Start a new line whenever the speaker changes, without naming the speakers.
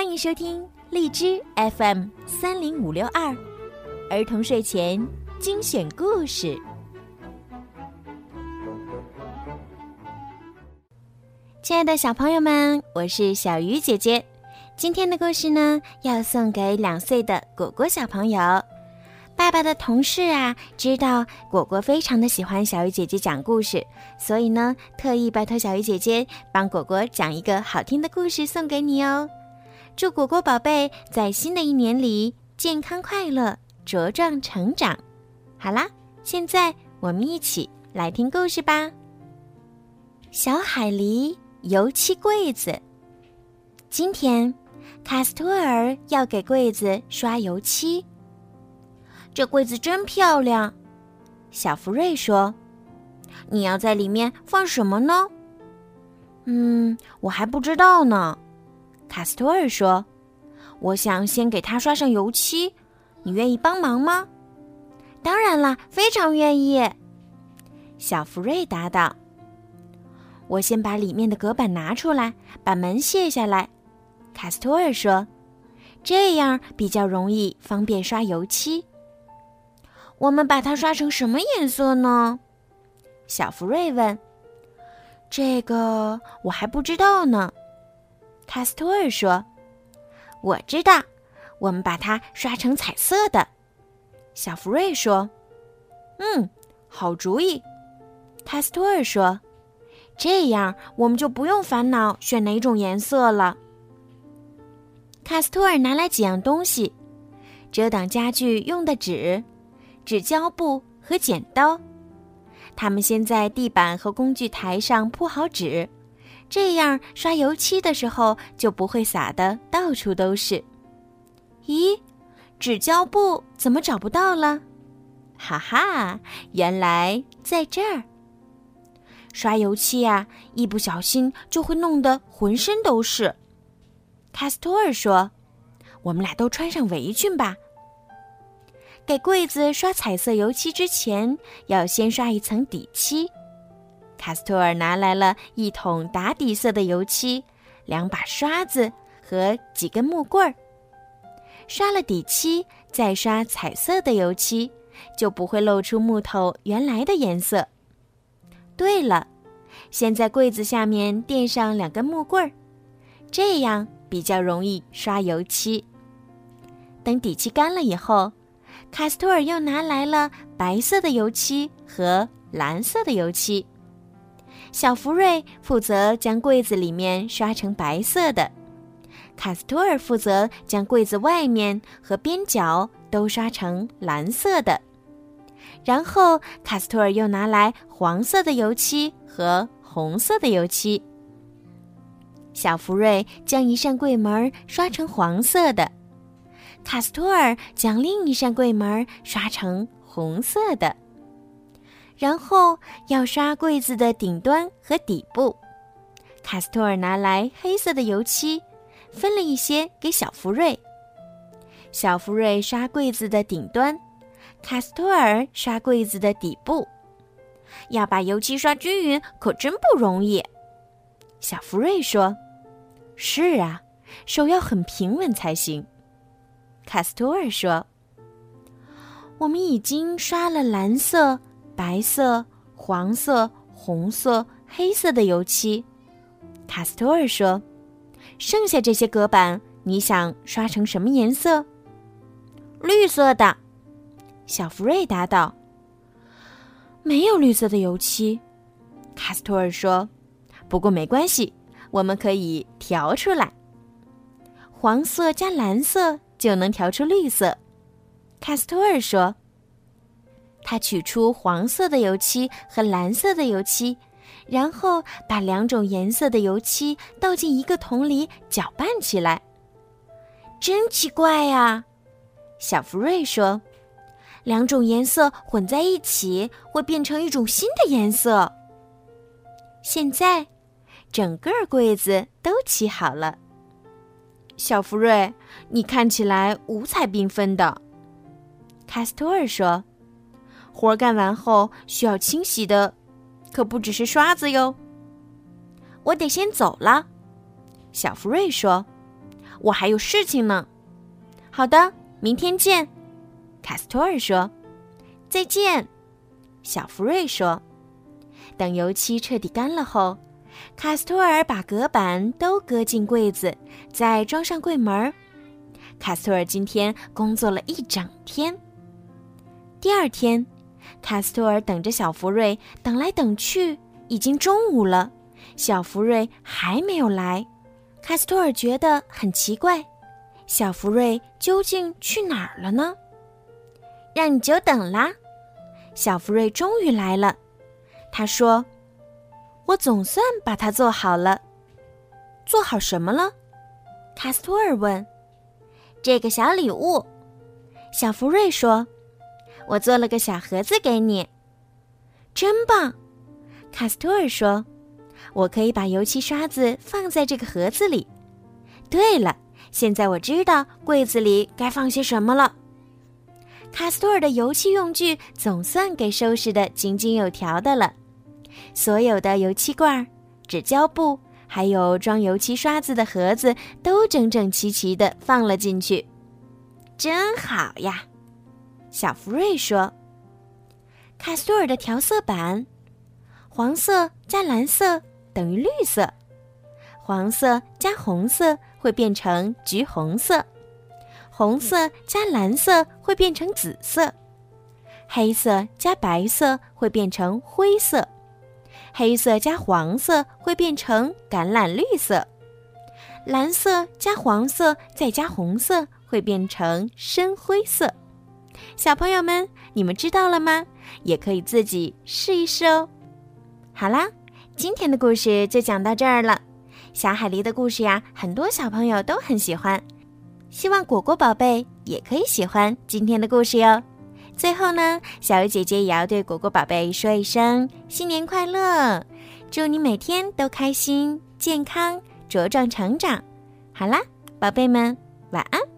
欢迎收听荔枝 FM 三零五六二儿童睡前精选故事。亲爱的小朋友们，我是小鱼姐姐。今天的故事呢，要送给两岁的果果小朋友。爸爸的同事啊，知道果果非常的喜欢小鱼姐姐讲故事，所以呢，特意拜托小鱼姐姐帮果果讲一个好听的故事送给你哦。祝果果宝贝在新的一年里健康快乐、茁壮成长。好啦，现在我们一起来听故事吧。小海狸油漆柜子。今天，卡斯托尔要给柜子刷油漆。这柜子真漂亮，小福瑞说：“你要在里面放什么呢？”“嗯，我还不知道呢。”卡斯托尔说：“我想先给它刷上油漆，你愿意帮忙吗？”“当然啦，非常愿意。”小福瑞答道。“我先把里面的隔板拿出来，把门卸下来。”卡斯托尔说：“这样比较容易，方便刷油漆。”“我们把它刷成什么颜色呢？”小福瑞问。“这个我还不知道呢。”卡斯托尔说：“我知道，我们把它刷成彩色的。”小福瑞说：“嗯，好主意。”卡斯托尔说：“这样我们就不用烦恼选哪种颜色了。”卡斯托尔拿来几样东西：遮挡家具用的纸、纸胶布和剪刀。他们先在地板和工具台上铺好纸。这样刷油漆的时候就不会洒的到处都是。咦，纸胶布怎么找不到了？哈哈，原来在这儿。刷油漆啊，一不小心就会弄得浑身都是。卡斯托尔说：“我们俩都穿上围裙吧。”给柜子刷彩色油漆之前，要先刷一层底漆。卡斯托尔拿来了一桶打底色的油漆、两把刷子和几根木棍儿。刷了底漆，再刷彩色的油漆，就不会露出木头原来的颜色。对了，先在柜子下面垫上两根木棍儿，这样比较容易刷油漆。等底漆干了以后，卡斯托尔又拿来了白色的油漆和蓝色的油漆。小福瑞负责将柜子里面刷成白色的，卡斯托尔负责将柜子外面和边角都刷成蓝色的。然后卡斯托尔又拿来黄色的油漆和红色的油漆。小福瑞将一扇柜门刷成黄色的，卡斯托尔将另一扇柜门刷成红色的。然后要刷柜子的顶端和底部，卡斯托尔拿来黑色的油漆，分了一些给小福瑞。小福瑞刷柜子的顶端，卡斯托尔刷柜子的底部。要把油漆刷均匀可真不容易，小福瑞说：“是啊，手要很平稳才行。”卡斯托尔说：“我们已经刷了蓝色。”白色、黄色、红色、黑色的油漆，卡斯托尔说：“剩下这些隔板，你想刷成什么颜色？”绿色的，小福瑞答道。“没有绿色的油漆。”卡斯托尔说。“不过没关系，我们可以调出来。黄色加蓝色就能调出绿色。”卡斯托尔说。他取出黄色的油漆和蓝色的油漆，然后把两种颜色的油漆倒进一个桶里搅拌起来。真奇怪呀，小福瑞说：“两种颜色混在一起会变成一种新的颜色。”现在，整个柜子都漆好了。小福瑞，你看起来五彩缤纷的。卡斯托尔说。活干完后需要清洗的，可不只是刷子哟。我得先走了，小福瑞说：“我还有事情呢。好的，明天见。卡斯托尔说：“再见。”小福瑞说：“等油漆彻底干了后，卡斯托尔把隔板都搁进柜子，再装上柜门。卡斯托尔今天工作了一整天。第二天，卡斯托尔等着小福瑞，等来等去，已经中午了，小福瑞还没有来。卡斯托尔觉得很奇怪，小福瑞究竟去哪儿了呢？让你久等啦。小福瑞终于来了，他说：“我总算把它做好了。做好什么了？”卡斯托尔问。“这个小礼物。”小福瑞说，“我做了个小盒子给你，真棒。”卡斯托尔说，“我可以把油漆刷子放在这个盒子里。对了，现在我知道柜子里该放些什么了。”卡斯托尔的油漆用具总算给收拾得井井有条的了，所有的油漆罐、纸胶布，还有装油漆刷子的盒子，都整整齐齐地放了进去，真好呀！小福瑞说：“卡斯托尔的调色板，黄色加蓝色等于绿色，黄色加红色会变成橘红色。”红色加蓝色会变成紫色，黑色加白色会变成灰色，黑色加黄色会变成橄榄绿色，蓝色加黄色再加红色会变成深灰色。小朋友们，你们知道了吗？也可以自己试一试哦。好啦，今天的故事就讲到这儿了。小海狸的故事呀，很多小朋友都很喜欢。希望果果宝贝也可以喜欢今天的故事哟。最后呢，小鱼姐姐也要对果果宝贝说一声新年快乐，祝你每天都开心、健康、茁壮成长。好啦，宝贝们，晚安。